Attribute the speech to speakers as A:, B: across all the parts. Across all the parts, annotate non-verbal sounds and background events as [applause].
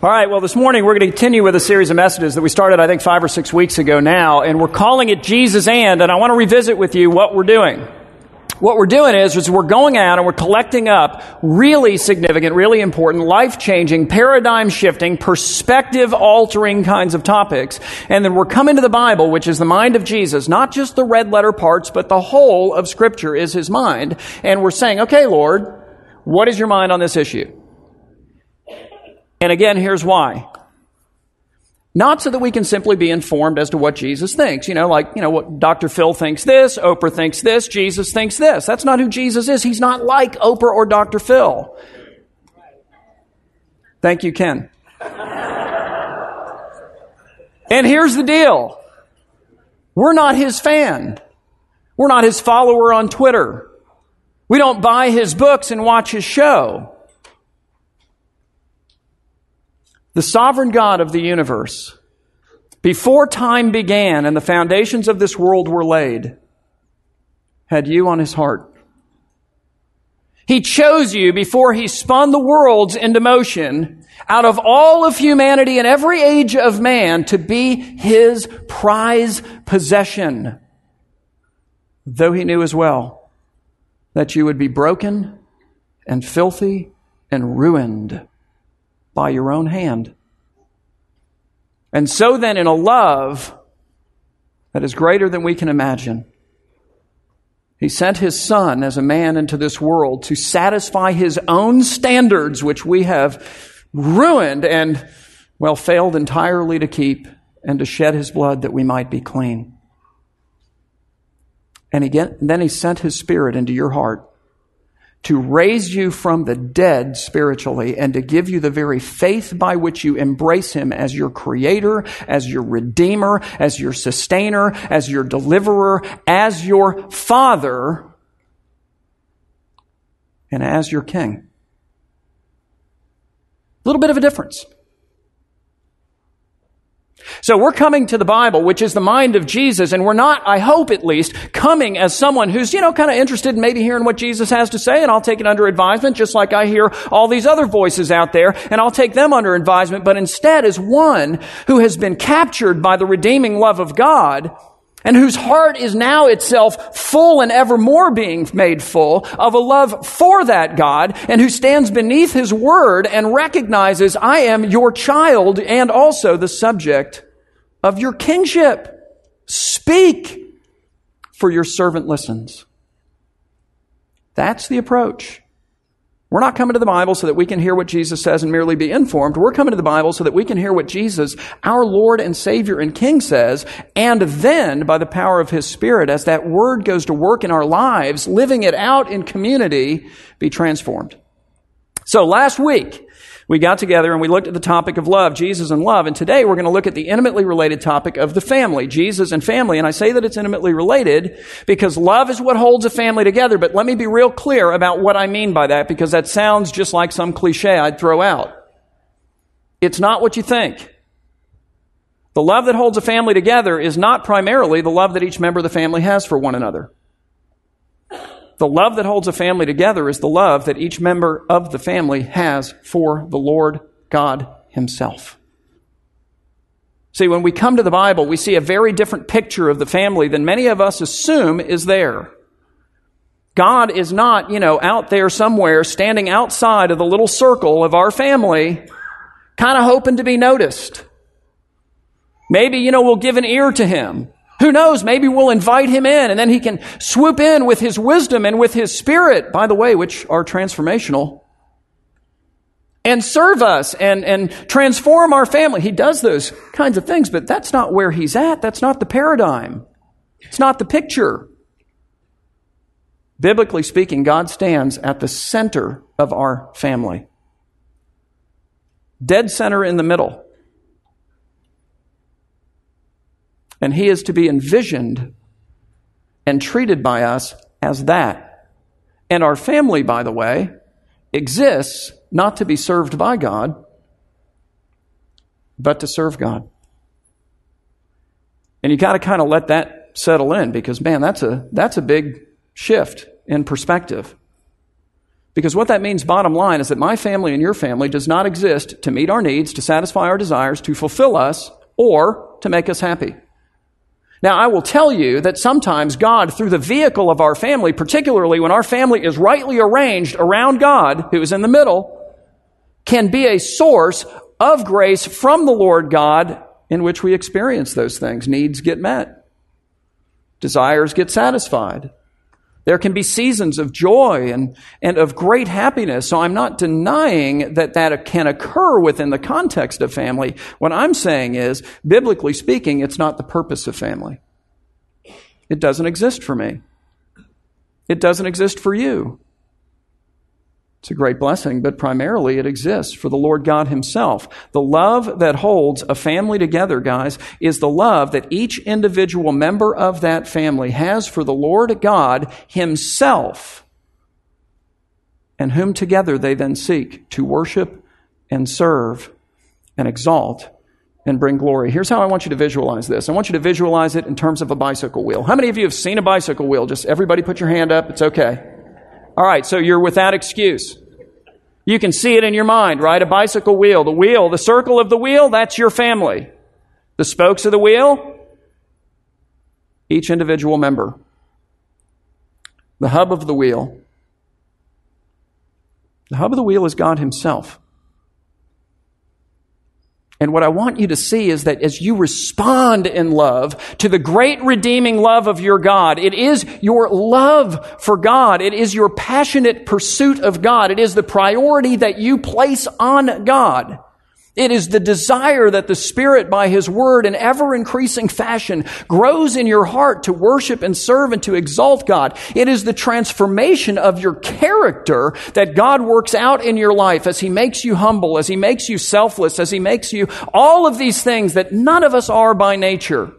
A: All right, well, this morning we're going to continue with a series of messages that we started, I think, five or six weeks ago now, and we're calling it Jesus and, and I want to revisit with you what we're doing. What we're doing is, is we're going out and we're collecting up really significant, really important, life changing, paradigm shifting, perspective altering kinds of topics. And then we're coming to the Bible, which is the mind of Jesus, not just the red letter parts, but the whole of Scripture is His mind. And we're saying, okay, Lord, what is your mind on this issue? And again, here's why. Not so that we can simply be informed as to what Jesus thinks. You know, like, you know, what Dr. Phil thinks this, Oprah thinks this, Jesus thinks this. That's not who Jesus is. He's not like Oprah or Dr. Phil. Thank you, Ken. and here's the deal. We're not his fan. We're not his follower on Twitter. We don't buy his books and watch his show. The sovereign God of the universe, before time began and the foundations of this world were laid, had you on his heart. He chose you before he spun the worlds into motion out of all of humanity and every age of man to be his prize possession. Though he knew as well that you would be broken and filthy and ruined by your own hand. And so then, in a love that is greater than we can imagine, he sent his son as a man into this world to satisfy his own standards, which we have ruined and, well, failed entirely to keep, and to shed his blood that we might be clean. And, again, and then he sent his spirit into your heart to raise you from the dead spiritually and to give you the very faith by which you embrace Him as your creator, as your redeemer, as your sustainer, as your deliverer, as your father, and as your king. A little bit of a difference. So we're coming to the Bible, which is the mind of Jesus, and we're not, I hope at least, coming as someone who's, you know, kind of interested in maybe hearing what Jesus has to say, and I'll take it under advisement, just like I hear all these other voices out there, and I'll take them under advisement, but instead as one who has been captured by the redeeming love of God, and whose heart is now itself full and evermore being made full of a love for that God, and who stands beneath His Word and recognizes, I am your child and also the subject of your kingship. Speak, for your servant listens. That's the approach. We're not coming to the Bible so that we can hear what Jesus says and merely be informed. We're coming to the Bible so that we can hear what Jesus, our Lord and Savior and King says, and then, by the power of His Spirit, as that Word goes to work in our lives, living it out in community, be transformed. So last week, we got together and we looked at the topic of love, Jesus and love. And today we're going to look at the intimately related topic of the family, Jesus and family. And I say that it's intimately related because love is what holds a family together. But let me be real clear about what I mean by that because that sounds just like some cliche I'd throw out. It's not what you think. The love that holds a family together is not primarily the love that each member of the family has for one another. The love that holds a family together is the love that each member of the family has for the Lord God Himself. See, when we come to the Bible, we see a very different picture of the family than many of us assume is there. God is not, you know, out there somewhere standing outside of the little circle of our family, kind of hoping to be noticed. Maybe, you know, we'll give an ear to Him. Who knows? Maybe we'll invite him in and then he can swoop in with his wisdom and with his spirit, by the way, which are transformational, and serve us and, and transform our family. He does those kinds of things, but that's not where he's at. That's not the paradigm. It's not the picture. Biblically speaking, God stands at the center of our family. Dead center in the middle. And he is to be envisioned and treated by us as that. And our family, by the way, exists not to be served by God, but to serve God. And you got to kind of let that settle in because man, that's a that's a big shift in perspective. Because what that means, bottom line, is that my family and your family does not exist to meet our needs, to satisfy our desires, to fulfill us, or to make us happy. Now, I will tell you that sometimes God, through the vehicle of our family, particularly when our family is rightly arranged around God, who is in the middle, can be a source of grace from the Lord God in which we experience those things. Needs get met, desires get satisfied. There can be seasons of joy and, and of great happiness. So I'm not denying that that can occur within the context of family. What I'm saying is, biblically speaking, it's not the purpose of family. It doesn't exist for me. It doesn't exist for you. It's a great blessing, but primarily it exists for the Lord God Himself. The love that holds a family together, guys, is the love that each individual member of that family has for the Lord God Himself, and whom together they then seek to worship and serve and exalt and bring glory. Here's how I want you to visualize this. I want you to visualize it in terms of a bicycle wheel. How many of you have seen a bicycle wheel? Just everybody put your hand up. It's okay. All right, so you're without excuse. You can see it in your mind, right? A bicycle wheel. The wheel, the circle of the wheel, that's your family. The spokes of the wheel, each individual member. The hub of the wheel. The hub of the wheel is God Himself. And what I want you to see is that as you respond in love to the great redeeming love of your God, it is your love for God. It is your passionate pursuit of God. It is the priority that you place on God. It is the desire that the Spirit, by His Word, in ever increasing fashion, grows in your heart to worship and serve and to exalt God. It is the transformation of your character that God works out in your life as He makes you humble, as He makes you selfless, as He makes you all of these things that none of us are by nature.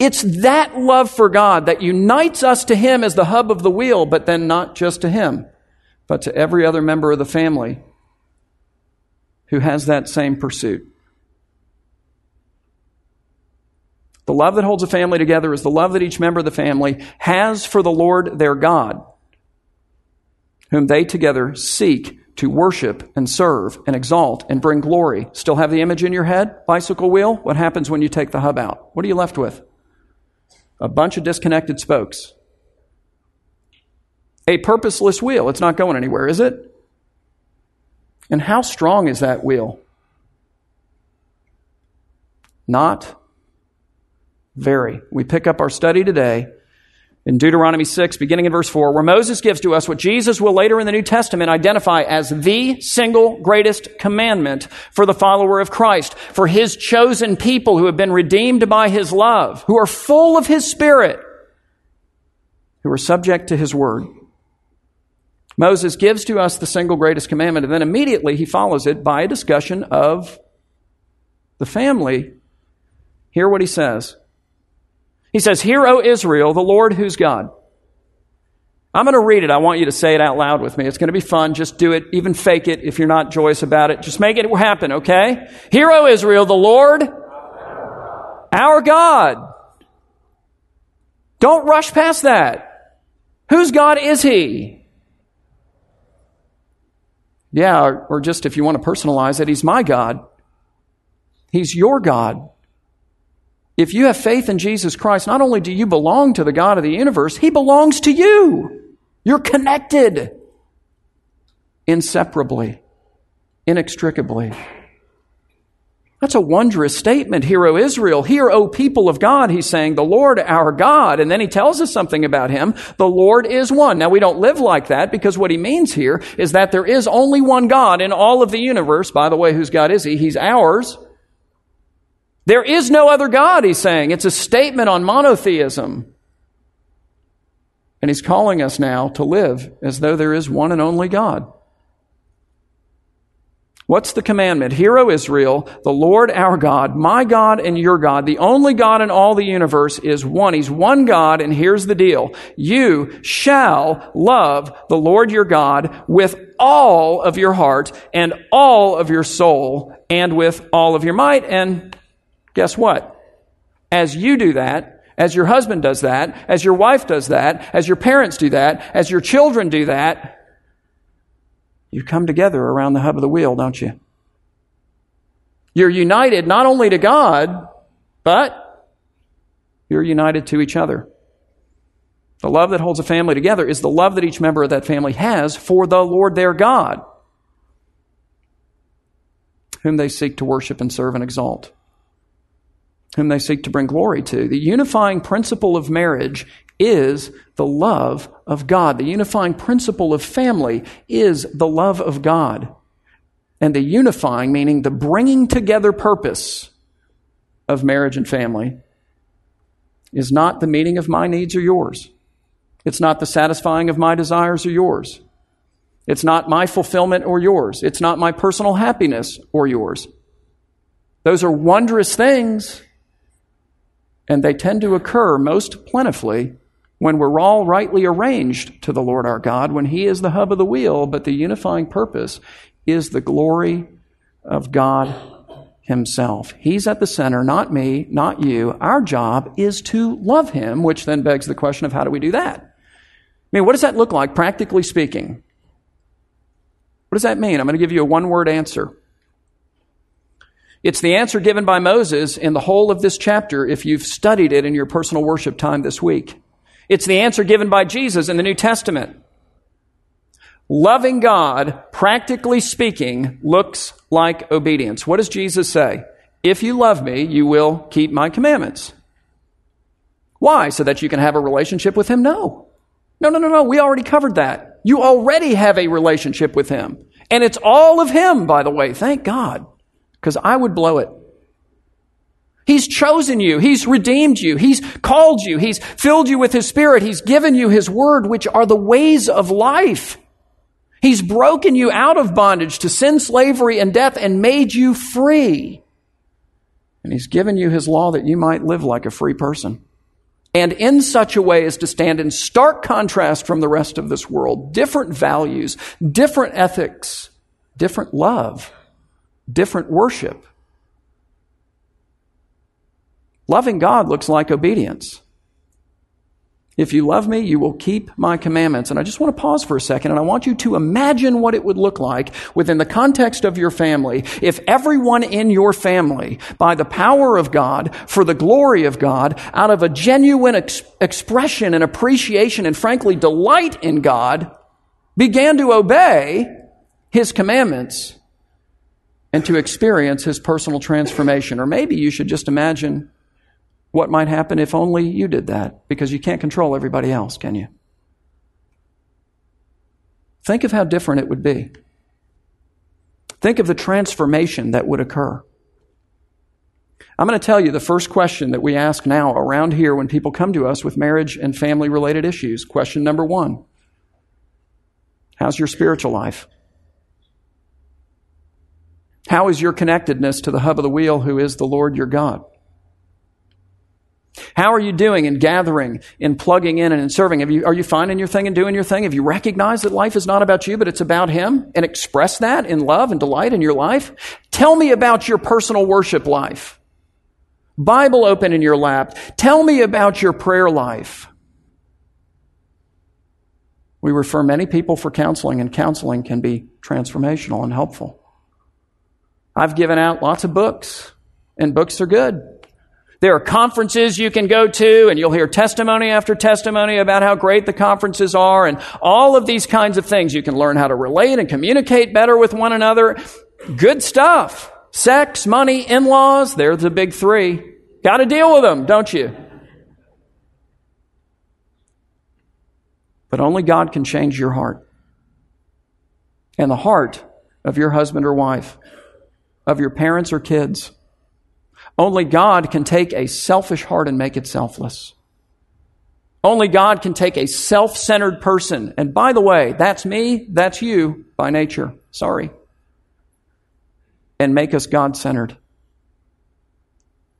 A: It's that love for God that unites us to Him as the hub of the wheel, but then not just to Him, but to every other member of the family who has that same pursuit. The love that holds a family together is the love that each member of the family has for the Lord their God, whom they together seek to worship and serve and exalt and bring glory. Still have the image in your head? Bicycle wheel? What happens when you take the hub out? What are you left with? A bunch of disconnected spokes. A purposeless wheel. It's not going anywhere, is it? And how strong is that will? Not very. We pick up our study today in Deuteronomy 6, beginning in verse 4, where Moses gives to us what Jesus will later in the New Testament identify as the single greatest commandment for the follower of Christ, for his chosen people who have been redeemed by his love, who are full of his spirit, who are subject to his word. Moses gives to us the single greatest commandment, and then immediately he follows it by a discussion of the family. Hear what he says. He says, Hear, O Israel, the Lord who's God. I'm going to read it. I want you to say it out loud with me. It's going to be fun. Just do it. Even fake it if you're not joyous about it. Just make it happen, okay? Hear, O Israel, the Lord, our God. Don't rush past that. Whose God is He? Yeah, or, or just if you want to personalize it, He's my God. He's your God. If you have faith in Jesus Christ, not only do you belong to the God of the universe, He belongs to you. You're connected inseparably, inextricably. That's a wondrous statement. Hear, O Israel. Hear, O people of God. He's saying, the Lord our God. And then he tells us something about him. The Lord is one. Now we don't live like that because what he means here is that there is only one God in all of the universe. By the way, whose God is he? He's ours. There is no other God, he's saying. It's a statement on monotheism. And he's calling us now to live as though there is one and only God. What's the commandment? Hear, O Israel, the Lord our God, my God and your God, the only God in all the universe is one. He's one God, and here's the deal. You shall love the Lord your God with all of your heart and all of your soul and with all of your might. And guess what? As you do that, as your husband does that, as your wife does that, as your parents do that, as your children do that, You come together around the hub of the wheel, don't you? You're united not only to God, but you're united to each other. The love that holds a family together is the love that each member of that family has for the Lord their God, whom they seek to worship and serve and exalt, whom they seek to bring glory to. The unifying principle of marriage is the love of God. The unifying principle of family is the love of God. And the unifying, meaning the bringing together purpose of marriage and family, is not the meeting of my needs or yours. It's not the satisfying of my desires or yours. It's not my fulfillment or yours. It's not my personal happiness or yours. Those are wondrous things, and they tend to occur most plentifully when we're all rightly arranged to the Lord our God, when He is the hub of the wheel, but the unifying purpose is the glory of God Himself. He's at the center, not me, not you. Our job is to love Him, which then begs the question of how do we do that? I mean, what does that look like, practically speaking? What does that mean? I'm going to give you a one word answer. It's the answer given by Moses in the whole of this chapter if you've studied it in your personal worship time this week. It's the answer given by Jesus in the New Testament. Loving God, practically speaking, looks like obedience. What does Jesus say? If you love me, you will keep my commandments. Why? So that you can have a relationship with him? No. No, no, no, no. We already covered that. You already have a relationship with Him. And it's all of Him, by the way. Thank God. Because I would blow it. He's chosen you. He's redeemed you. He's called you. He's filled you with His Spirit. He's given you His Word, which are the ways of life. He's broken you out of bondage to sin, slavery, and death and made you free. And He's given you His law that you might live like a free person and in such a way as to stand in stark contrast from the rest of this world. Different values, different ethics, different love, different worship. Loving God looks like obedience. If you love me, you will keep my commandments. And I just want to pause for a second and I want you to imagine what it would look like within the context of your family if everyone in your family, by the power of God, for the glory of God, out of a genuine ex- expression and appreciation and frankly delight in God, began to obey his commandments and to experience his personal transformation. Or maybe you should just imagine what might happen if only you did that, because you can't control everybody else, can you? Think of how different it would be. Think of the transformation that would occur. I'm going to tell you the first question that we ask now around here when people come to us with marriage and family related issues. Question number one How's your spiritual life? How is your connectedness to the hub of the wheel, who is the Lord your God? How are you doing in gathering, in plugging in, and in serving? You, are you finding your thing and doing your thing? Have you recognized that life is not about you, but it's about Him and express that in love and delight in your life? Tell me about your personal worship life. Bible open in your lap. Tell me about your prayer life. We refer many people for counseling, and counseling can be transformational and helpful. I've given out lots of books, and books are good. There are conferences you can go to, and you'll hear testimony after testimony about how great the conferences are, and all of these kinds of things. You can learn how to relate and communicate better with one another. Good stuff. Sex, money, in laws, they're the big three. Got to deal with them, don't you? But only God can change your heart and the heart of your husband or wife, of your parents or kids only God can take a selfish heart and make it selfless. Only God can take a self centered person. And by the way, that's me, that's you by nature. Sorry. And make us God centered.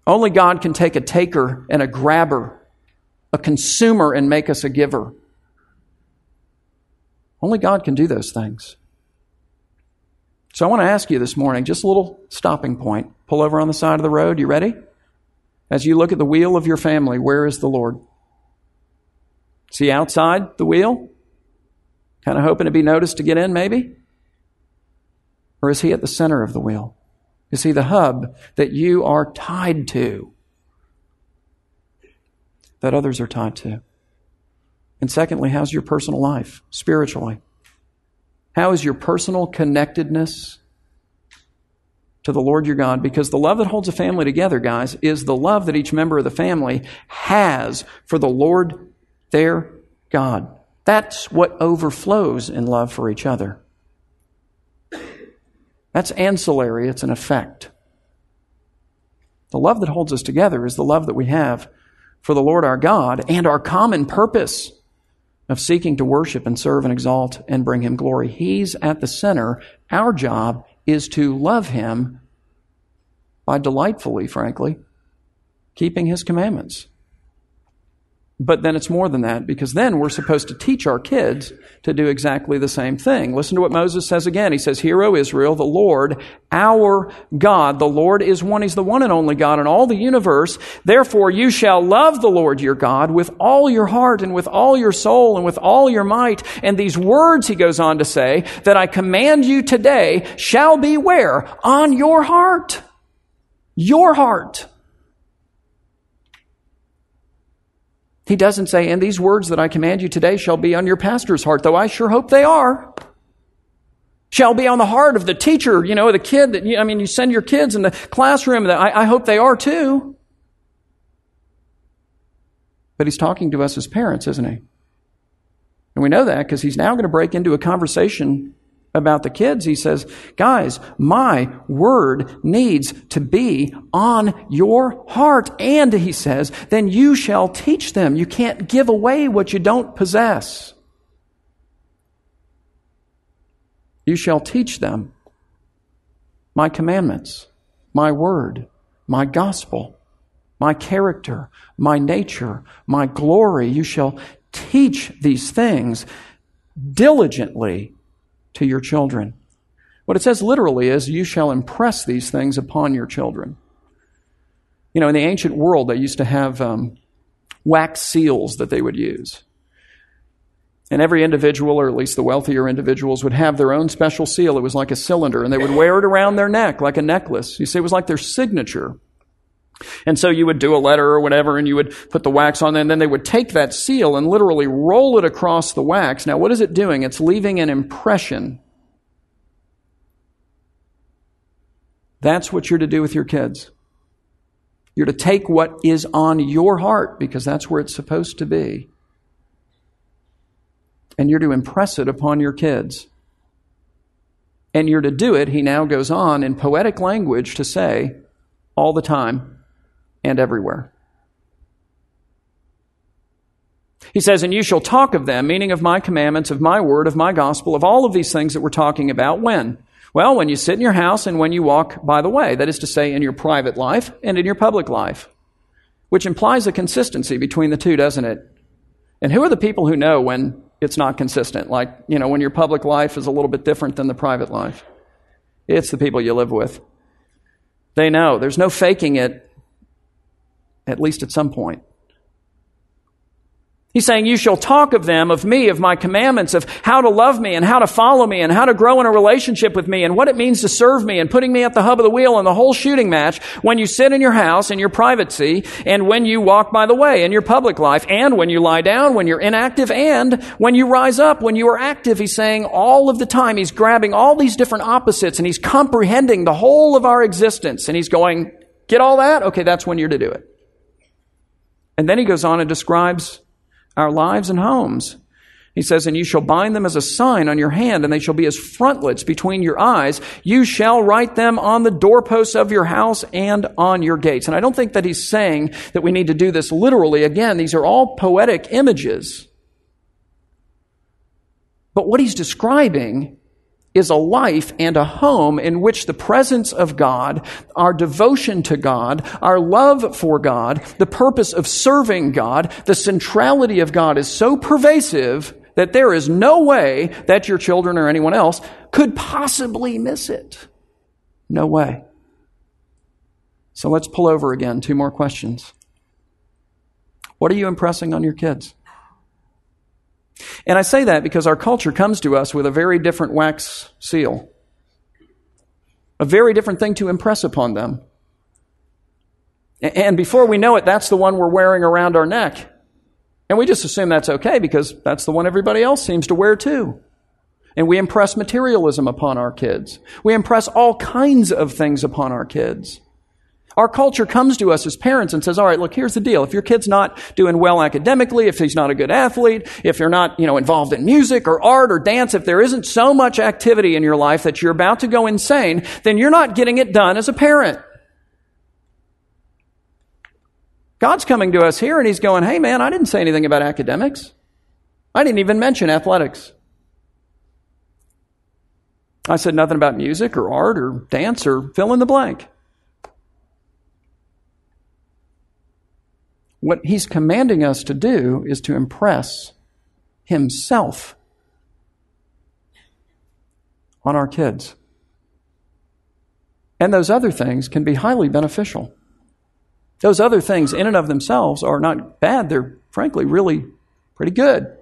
A: Only God can take a taker and a grabber, a consumer, and make us a giver. Only God can do those things. So I want to ask you this morning, just a little stopping point. Pull over on the side of the road. You ready? As you look at the wheel of your family, where is the Lord? See outside the wheel? Kind of hoping to be noticed to get in, maybe? Or is He at the center of the wheel? Is He the hub that you are tied to? That others are tied to? And secondly, how's your personal life spiritually? How is your personal connectedness to the Lord your God? Because the love that holds a family together, guys, is the love that each member of the family has for the Lord their God. That's what overflows in love for each other. That's ancillary, it's an effect. The love that holds us together is the love that we have for the Lord our God and our common purpose of seeking to worship and serve and exalt and bring Him glory. He's at the center. Our job is to love Him by delightfully, frankly, keeping His commandments. But then it's more than that because then we're supposed to teach our kids to do exactly the same thing. Listen to what Moses says again. He says, Hear, O Israel, the Lord, our God. The Lord is one. He's the one and only God in all the universe. Therefore, you shall love the Lord your God with all your heart and with all your soul and with all your might. And these words, he goes on to say, that I command you today shall be where? On your heart. Your heart. He doesn't say, and these words that I command you today shall be on your pastor's heart, though I sure hope they are. Shall be on the heart of the teacher, you know, the kid that, you, I mean, you send your kids in the classroom, that I, I hope they are too. But he's talking to us as parents, isn't he? And we know that because he's now going to break into a conversation about the kids, he says, Guys, my word needs to be on your heart. And he says, Then you shall teach them. You can't give away what you don't possess. You shall teach them my commandments, my word, my gospel, my character, my nature, my glory. You shall teach these things diligently to your children. What it says literally is, you shall impress these things upon your children. You know, in the ancient world, they used to have um, wax seals that they would use. And every individual, or at least the wealthier individuals, would have their own special seal. It was like a cylinder, and they would wear it around their neck like a necklace. You see, it was like their signature. And so you would do a letter or whatever, and you would put the wax on and then they would take that seal and literally roll it across the wax. Now, what is it doing? It's leaving an impression. That's what you're to do with your kids. You're to take what is on your heart, because that's where it's supposed to be, and you're to impress it upon your kids. And you're to do it, he now goes on in poetic language to say, all the time and everywhere. He says, And you shall talk of them, meaning of my commandments, of my word, of my gospel, of all of these things that we're talking about. When? Well, when you sit in your house and when you walk by the way. That is to say, in your private life and in your public life. Which implies a consistency between the two, doesn't it? And who are the people who know when it's not consistent? Like, you know, when your public life is a little bit different than the private life. It's the people you live with. They know. There's no faking it at least at some point. He's saying, You shall talk of them, of me, of my commandments, of how to love me and how to follow me and how to grow in a relationship with me and what it means to serve me and putting me at the hub of the wheel and the whole shooting match when you sit in your house in your privacy and when you walk by the way in your public life and when you lie down, when you're inactive and when you rise up, when you are active. He's saying all of the time, he's grabbing all these different opposites and he's comprehending the whole of our existence and he's going, Get all that? Okay, that's when you're to do it. And then he goes on and describes our lives and homes. He says, And you shall bind them as a sign on your hand, and they shall be as frontlets between your eyes. You shall write them on the doorposts of your house and on your gates. And I don't think that he's saying that we need to do this literally. Again, these are all poetic images. But what he's describing is a life and a home in which the presence of God, our devotion to God, our love for God, the purpose of serving God, the centrality of God is so pervasive that there is no way that your children or anyone else could possibly miss it. No way. So let's pull over again. Two more questions. What are you impressing on your kids? And I say that because our culture comes to us with a very different wax seal. A very different thing to impress upon them. And before we know it, that's the one we're wearing around our neck. And we just assume that's okay because that's the one everybody else seems to wear too. And we impress materialism upon our kids. We impress all kinds of things upon our kids. Our culture comes to us as parents and says, all right, look, here's the deal. If your kid's not doing well academically, if he's not a good athlete, if you're not, you know, involved in music or art or dance, if there isn't so much activity in your life that you're about to go insane, then you're not getting it done as a parent. God's coming to us here and he's going, hey man, I didn't say anything about academics. I didn't even mention athletics. I said nothing about music or art or dance or fill in the blank. What he's commanding us to do is to impress himself on our kids. And those other things can be highly beneficial. Those other things, in and of themselves, are not bad. They're, frankly, really pretty good. A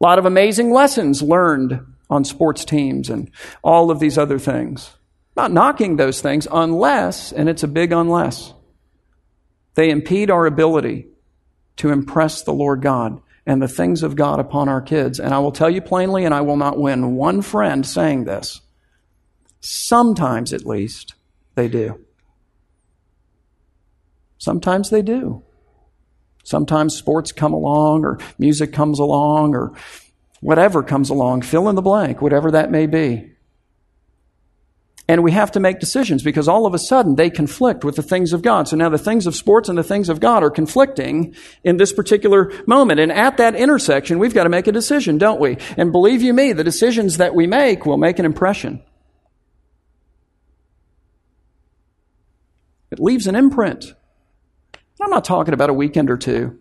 A: lot of amazing lessons learned on sports teams and all of these other things. Not knocking those things unless, and it's a big unless, they impede our ability to impress the Lord God and the things of God upon our kids. And I will tell you plainly, and I will not win one friend saying this. Sometimes, at least, they do. Sometimes they do. Sometimes sports come along, or music comes along, or whatever comes along. Fill in the blank, whatever that may be. And we have to make decisions because all of a sudden they conflict with the things of God. So now the things of sports and the things of God are conflicting in this particular moment. And at that intersection, we've got to make a decision, don't we? And believe you me, the decisions that we make will make an impression. It leaves an imprint. I'm not talking about a weekend or two.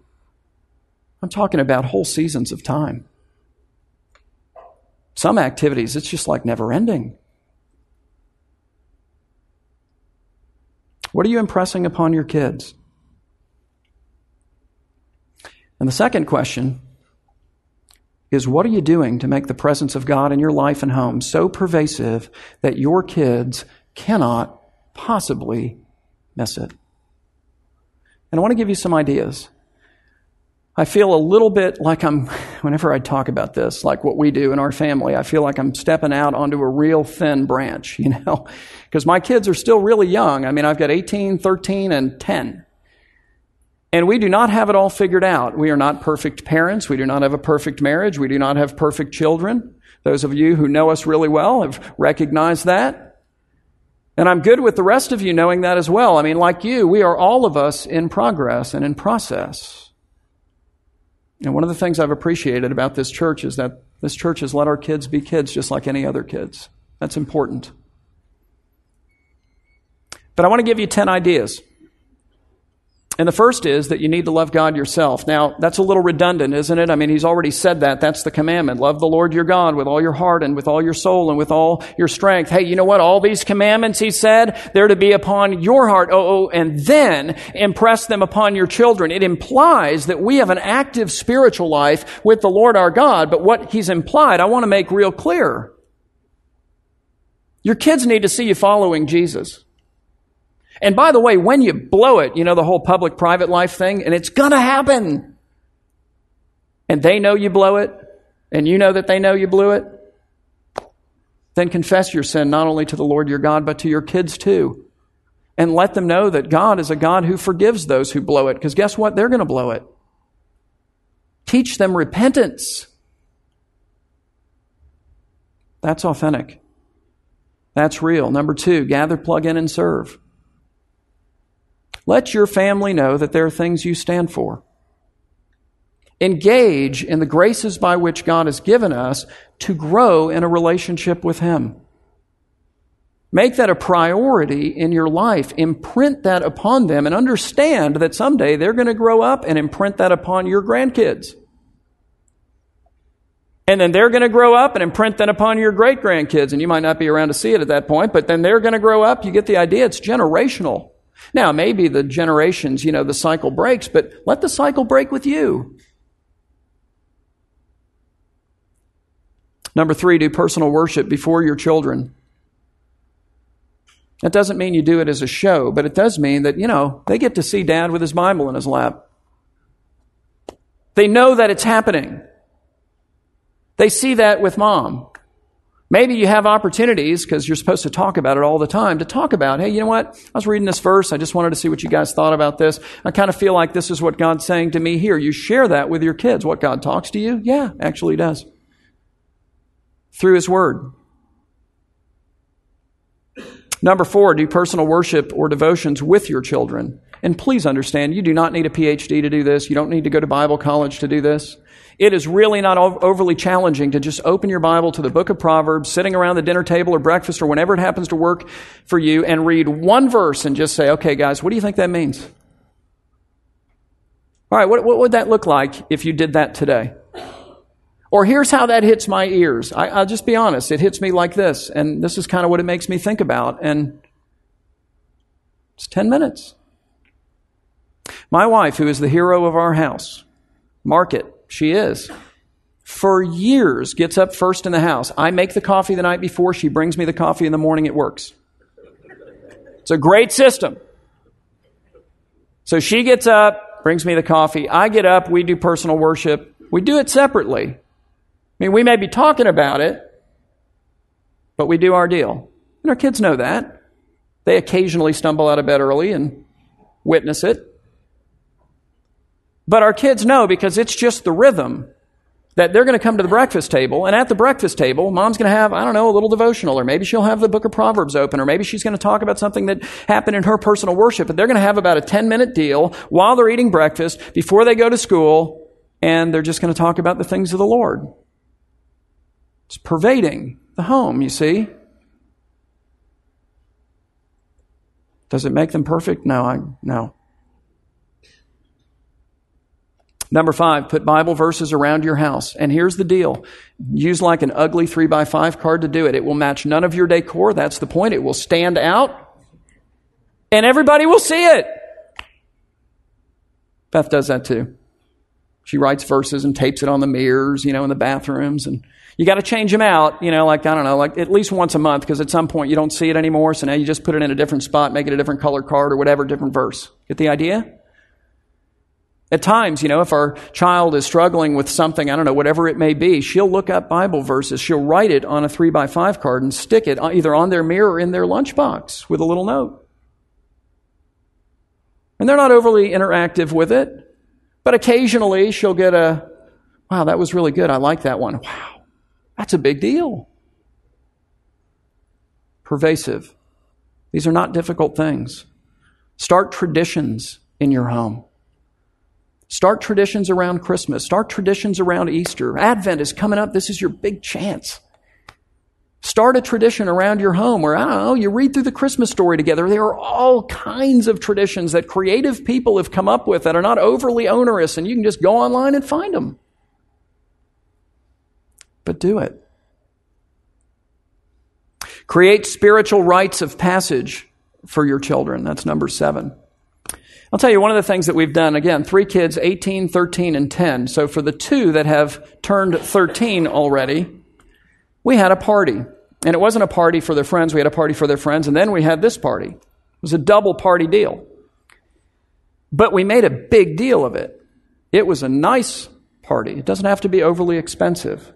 A: I'm talking about whole seasons of time. Some activities, it's just like never ending. What are you impressing upon your kids? And the second question is what are you doing to make the presence of God in your life and home so pervasive that your kids cannot possibly miss it? And I want to give you some ideas. I feel a little bit like I'm, [laughs] whenever I talk about this, like what we do in our family, I feel like I'm stepping out onto a real thin branch, [laughs] you know, because my kids are still really young. I mean, I've got 18, 13, and 10. And we do not have it all figured out. We are not perfect parents. We do not have a perfect marriage. We do not have perfect children. Those of you who know us really well have recognized that. And I'm good with the rest of you knowing that as well. I mean, like you, we are all of us in progress and in process. And one of the things I've appreciated about this church is that this church has let our kids be kids just like any other kids. That's important. But I want to give you 10 ideas and the first is that you need to love God yourself. Now, that's a little redundant, isn't it? I mean, he's already said that. That's the commandment. Love the Lord your God with all your heart and with all your soul and with all your strength. Hey, you know what? All these commandments, he said, they're to be upon your heart. Oh, oh, and then impress them upon your children. It implies that we have an active spiritual life with the Lord our God. But what he's implied, I want to make real clear. Your kids need to see you following Jesus. And by the way, when you blow it, you know the whole public private life thing, and it's gonna happen. And they know you blow it, and you know that they know you blew it. Then confess your sin not only to the Lord your God, but to your kids too. And let them know that God is a God who forgives those who blow it, because guess what? They're gonna blow it. Teach them repentance. That's authentic. That's real. Number two, gather, plug in, and serve. Let your family know that there are things you stand for. Engage in the graces by which God has given us to grow in a relationship with Him. Make that a priority in your life. Imprint that upon them and understand that someday they're going to grow up and imprint that upon your grandkids. And then they're going to grow up and imprint that upon your great grandkids. And you might not be around to see it at that point, but then they're going to grow up. You get the idea. It's generational. Now, maybe the generations, you know, the cycle breaks, but let the cycle break with you. Number three, do personal worship before your children. That doesn't mean you do it as a show, but it does mean that, you know, they get to see dad with his Bible in his lap. They know that it's happening. They see that with mom. Maybe you have opportunities, because you're supposed to talk about it all the time, to talk about, hey, you know what? I was reading this verse. I just wanted to see what you guys thought about this. I kind of feel like this is what God's saying to me here. You share that with your kids. What God talks to you? Yeah, actually does. Through His Word. Number four, do personal worship or devotions with your children. And please understand, you do not need a PhD to do this. You don't need to go to Bible college to do this. It is really not overly challenging to just open your Bible to the book of Proverbs, sitting around the dinner table or breakfast or whenever it happens to work for you, and read one verse and just say, okay, guys, what do you think that means? All right, what, what would that look like if you did that today? Or here's how that hits my ears. I, will just be honest. It hits me like this, and this is kind of what it makes me think about. And it's 10 minutes. My wife, who is the hero of our house, Market, she is. For years, gets up first in the house. I make the coffee the night before. She brings me the coffee in the morning. It works. It's a great system. So she gets up, brings me the coffee. I get up. We do personal worship. We do it separately. I mean, we may be talking about it, but we do our deal. And our kids know that. They occasionally stumble out of bed early and witness it. But our kids know because it's just the rhythm that they're going to come to the breakfast table, and at the breakfast table, mom's going to have, I don't know, a little devotional, or maybe she'll have the book of Proverbs open, or maybe she's going to talk about something that happened in her personal worship, but they're going to have about a 10 minute deal while they're eating breakfast before they go to school, and they're just going to talk about the things of the Lord. It's pervading the home, you see. Does it make them perfect? No, I, no. Number five, put Bible verses around your house. And here's the deal. Use like an ugly three by five card to do it. It will match none of your decor. That's the point. It will stand out and everybody will see it. Beth does that too. She writes verses and tapes it on the mirrors, you know, in the bathrooms. And you got to change them out, you know, like, I don't know, like at least once a month because at some point you don't see it anymore. So now you just put it in a different spot, make it a different color card or whatever, different verse. Get the idea? At times, you know, if our child is struggling with something, I don't know, whatever it may be, she'll look up Bible verses. She'll write it on a three by five card and stick it either on their mirror or in their lunchbox with a little note. And they're not overly interactive with it, but occasionally she'll get a, wow, that was really good. I like that one. Wow, that's a big deal. Pervasive. These are not difficult things. Start traditions in your home. Start traditions around Christmas. Start traditions around Easter. Advent is coming up. This is your big chance. Start a tradition around your home where, I don't know, you read through the Christmas story together. There are all kinds of traditions that creative people have come up with that are not overly onerous, and you can just go online and find them. But do it. Create spiritual rites of passage for your children. That's number seven. I'll tell you one of the things that we've done again, three kids, 18, 13, and 10. So for the two that have turned 13 already, we had a party. And it wasn't a party for their friends, we had a party for their friends, and then we had this party. It was a double party deal. But we made a big deal of it. It was a nice party. It doesn't have to be overly expensive.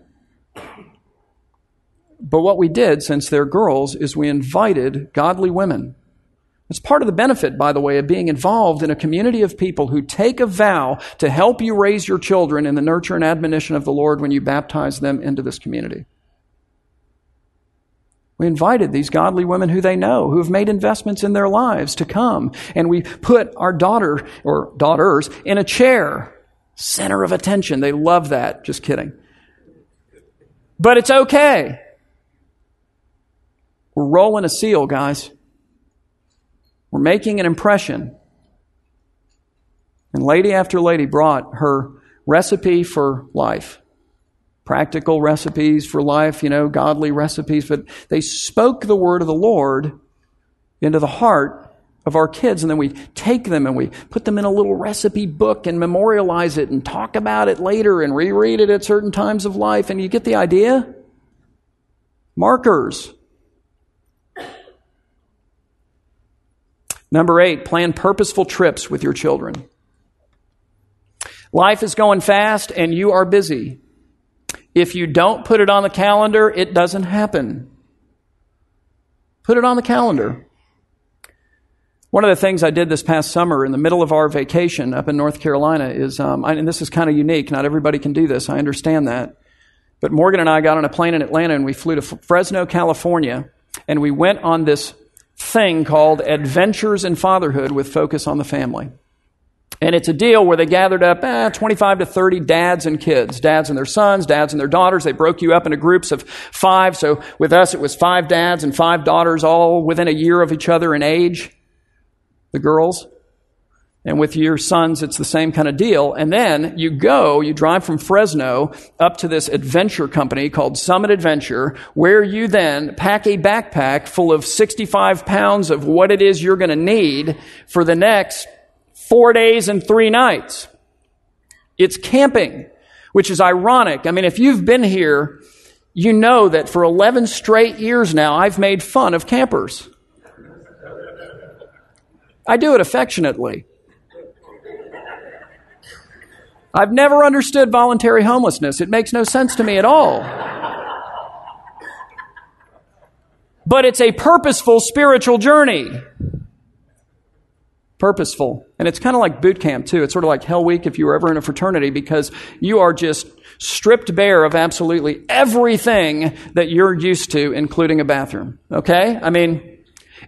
A: But what we did, since they're girls, is we invited godly women it's part of the benefit, by the way, of being involved in a community of people who take a vow to help you raise your children in the nurture and admonition of the Lord when you baptize them into this community. We invited these godly women who they know, who have made investments in their lives to come, and we put our daughter or daughters in a chair, center of attention. They love that. Just kidding. But it's okay. We're rolling a seal, guys. We're making an impression. And lady after lady brought her recipe for life. Practical recipes for life, you know, godly recipes, but they spoke the word of the Lord into the heart of our kids, and then we take them and we put them in a little recipe book and memorialize it and talk about it later and reread it at certain times of life. And you get the idea? Markers. Number eight, plan purposeful trips with your children. Life is going fast and you are busy. If you don't put it on the calendar, it doesn't happen. Put it on the calendar. One of the things I did this past summer in the middle of our vacation up in North Carolina is, um, and this is kind of unique, not everybody can do this, I understand that. But Morgan and I got on a plane in Atlanta and we flew to Fresno, California, and we went on this thing called Adventures in Fatherhood with Focus on the Family. And it's a deal where they gathered up eh, 25 to 30 dads and kids, dads and their sons, dads and their daughters. They broke you up into groups of five. So with us, it was five dads and five daughters, all within a year of each other in age, the girls. And with your sons, it's the same kind of deal. And then you go, you drive from Fresno up to this adventure company called Summit Adventure, where you then pack a backpack full of 65 pounds of what it is you're going to need for the next four days and three nights. It's camping, which is ironic. I mean, if you've been here, you know that for 11 straight years now, I've made fun of campers. I do it affectionately. I've never understood voluntary homelessness. It makes no sense to me at all. But it's a purposeful spiritual journey purposeful. And it's kind of like boot camp, too. It's sort of like Hell Week if you were ever in a fraternity because you are just stripped bare of absolutely everything that you're used to, including a bathroom. Okay? I mean,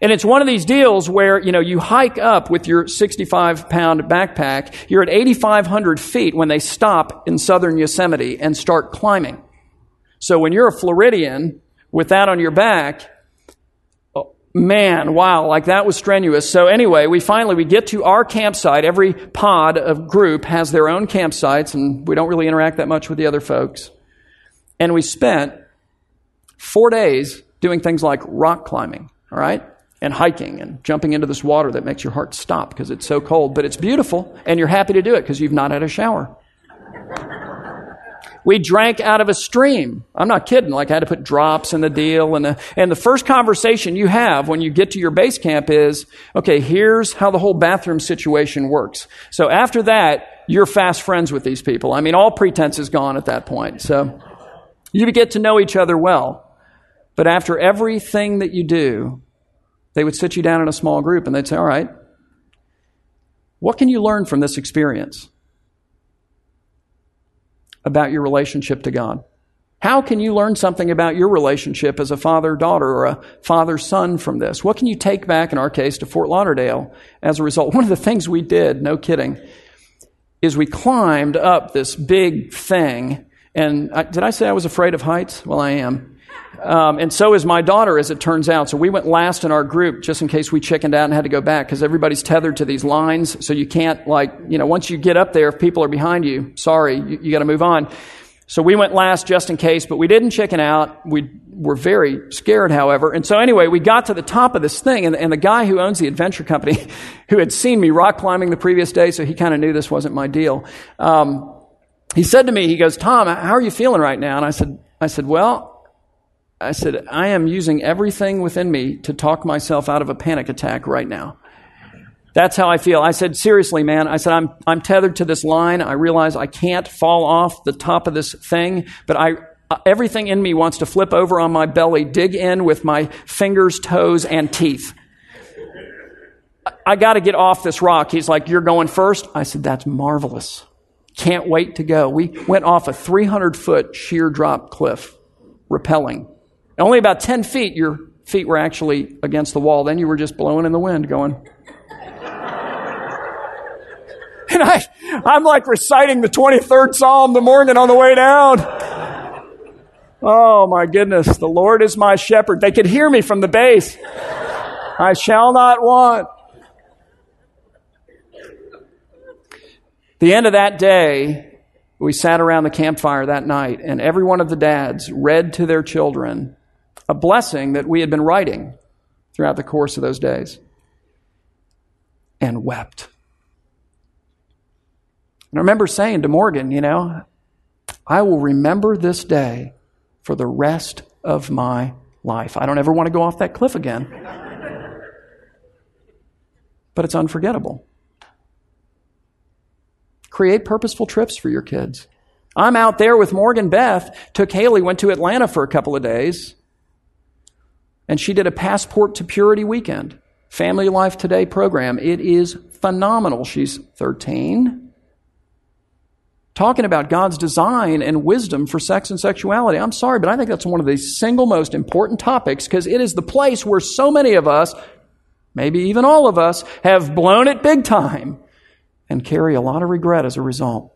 A: and it's one of these deals where, you know, you hike up with your 65 pound backpack. You're at 8,500 feet when they stop in southern Yosemite and start climbing. So when you're a Floridian with that on your back, oh, man, wow, like that was strenuous. So anyway, we finally, we get to our campsite. Every pod of group has their own campsites and we don't really interact that much with the other folks. And we spent four days doing things like rock climbing, all right? And hiking and jumping into this water that makes your heart stop because it's so cold, but it's beautiful and you're happy to do it because you've not had a shower. We drank out of a stream. I'm not kidding. Like I had to put drops in the deal. And the, and the first conversation you have when you get to your base camp is, okay, here's how the whole bathroom situation works. So after that, you're fast friends with these people. I mean, all pretense is gone at that point. So you get to know each other well. But after everything that you do, they would sit you down in a small group and they'd say, all right, what can you learn from this experience? about your relationship to God? How can you learn something about your relationship as a father daughter or a father son from this? What can you take back, in our case, to Fort Lauderdale as a result? One of the things we did, no kidding, is we climbed up this big thing. And I, did I say I was afraid of heights? Well, I am. Um, and so is my daughter, as it turns out. So we went last in our group just in case we chickened out and had to go back because everybody's tethered to these lines. So you can't, like, you know, once you get up there, if people are behind you, sorry, you, you got to move on. So we went last just in case, but we didn't chicken out. We were very scared, however. And so anyway, we got to the top of this thing, and, and the guy who owns the adventure company, [laughs] who had seen me rock climbing the previous day, so he kind of knew this wasn't my deal. Um, he said to me, he goes, Tom, how are you feeling right now? And I said, I said, well, I said, I am using everything within me to talk myself out of a panic attack right now. That's how I feel. I said, seriously, man. I said, I'm, I'm tethered to this line. I realize I can't fall off the top of this thing, but I, everything in me wants to flip over on my belly, dig in with my fingers, toes, and teeth. I got to get off this rock. He's like, You're going first? I said, That's marvelous. Can't wait to go. We went off a 300 foot sheer drop cliff, rappelling. Only about 10 feet, your feet were actually against the wall. Then you were just blowing in the wind, going. [laughs] and I, I'm like reciting the 23rd Psalm the morning on the way down. Oh my goodness, the Lord is my shepherd. They could hear me from the base. I shall not want. The end of that day, we sat around the campfire that night, and every one of the dads read to their children a blessing that we had been writing throughout the course of those days and wept. And I remember saying to Morgan, you know, I will remember this day for the rest of my life. I don't ever want to go off that cliff again. [laughs] but it's unforgettable. Create purposeful trips for your kids. I'm out there with Morgan Beth, took Haley, went to Atlanta for a couple of days, and she did a Passport to Purity weekend. Family Life Today program. It is phenomenal. She's 13. Talking about God's design and wisdom for sex and sexuality. I'm sorry, but I think that's one of the single most important topics because it is the place where so many of us, maybe even all of us, have blown it big time and carry a lot of regret as a result.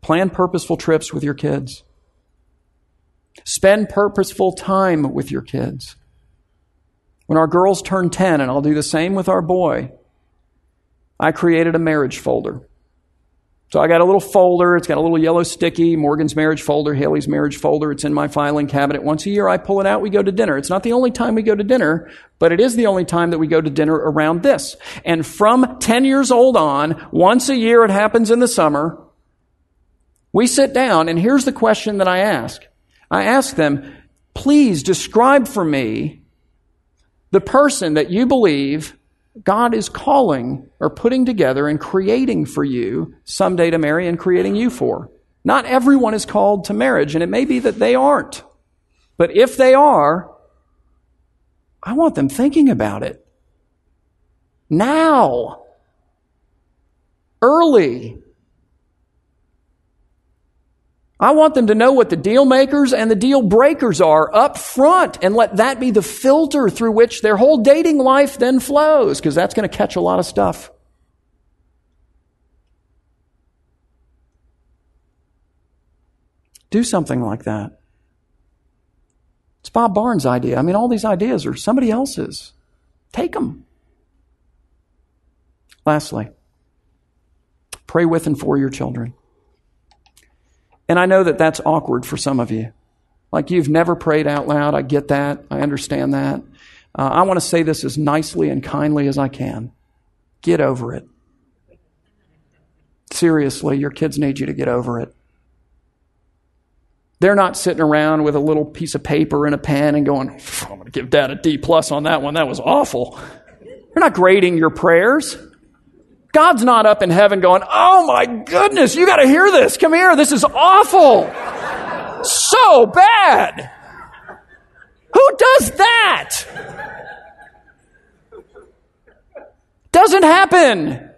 A: Plan purposeful trips with your kids. Spend purposeful time with your kids. When our girls turn 10, and I'll do the same with our boy, I created a marriage folder. So I got a little folder. It's got a little yellow sticky, Morgan's marriage folder, Haley's marriage folder. It's in my filing cabinet. Once a year, I pull it out. We go to dinner. It's not the only time we go to dinner, but it is the only time that we go to dinner around this. And from 10 years old on, once a year, it happens in the summer, we sit down, and here's the question that I ask. I ask them, please describe for me the person that you believe God is calling or putting together and creating for you someday to marry and creating you for. Not everyone is called to marriage, and it may be that they aren't. But if they are, I want them thinking about it. Now. Early. I want them to know what the deal makers and the deal breakers are up front and let that be the filter through which their whole dating life then flows because that's going to catch a lot of stuff. Do something like that. It's Bob Barnes' idea. I mean, all these ideas are somebody else's. Take them. Lastly, pray with and for your children. And I know that that's awkward for some of you. Like you've never prayed out loud. I get that. I understand that. Uh, I want to say this as nicely and kindly as I can. Get over it. Seriously, your kids need you to get over it. They're not sitting around with a little piece of paper and a pen and going, I'm going to give dad a D plus on that one. That was awful. They're not grading your prayers. God's not up in heaven going, Oh my goodness, you got to hear this. Come here. This is awful. So bad. Who does that? Doesn't happen.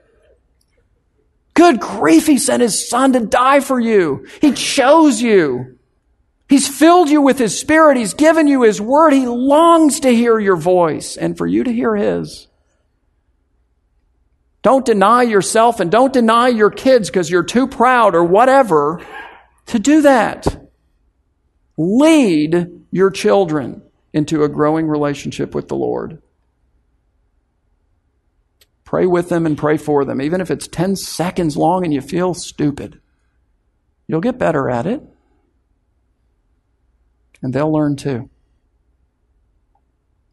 A: Good grief, he sent his son to die for you. He chose you. He's filled you with his spirit. He's given you his word. He longs to hear your voice and for you to hear his. Don't deny yourself and don't deny your kids because you're too proud or whatever to do that. Lead your children into a growing relationship with the Lord. Pray with them and pray for them, even if it's 10 seconds long and you feel stupid. You'll get better at it. And they'll learn too.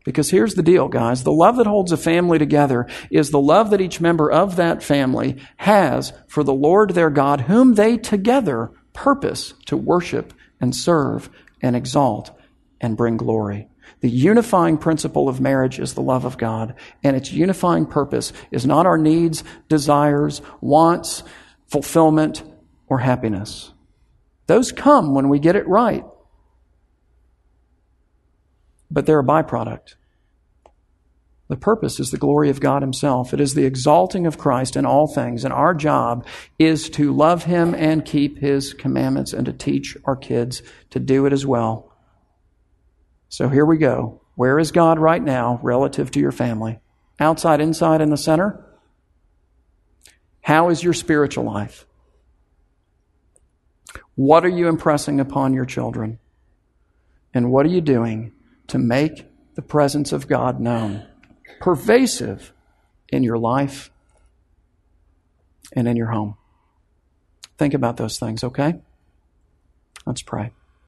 A: Because here's the deal, guys. The love that holds a family together is the love that each member of that family has for the Lord their God, whom they together purpose to worship and serve and exalt and bring glory. The unifying principle of marriage is the love of God, and its unifying purpose is not our needs, desires, wants, fulfillment, or happiness. Those come when we get it right but they're a byproduct. The purpose is the glory of God Himself. It is the exalting of Christ in all things. And our job is to love Him and keep His commandments and to teach our kids to do it as well. So here we go. Where is God right now relative to your family? Outside, inside, in the center? How is your spiritual life? What are you impressing upon your children? And what are you doing to make the presence of God known, pervasive in your life and in your home. Think about those things, okay? Let's pray.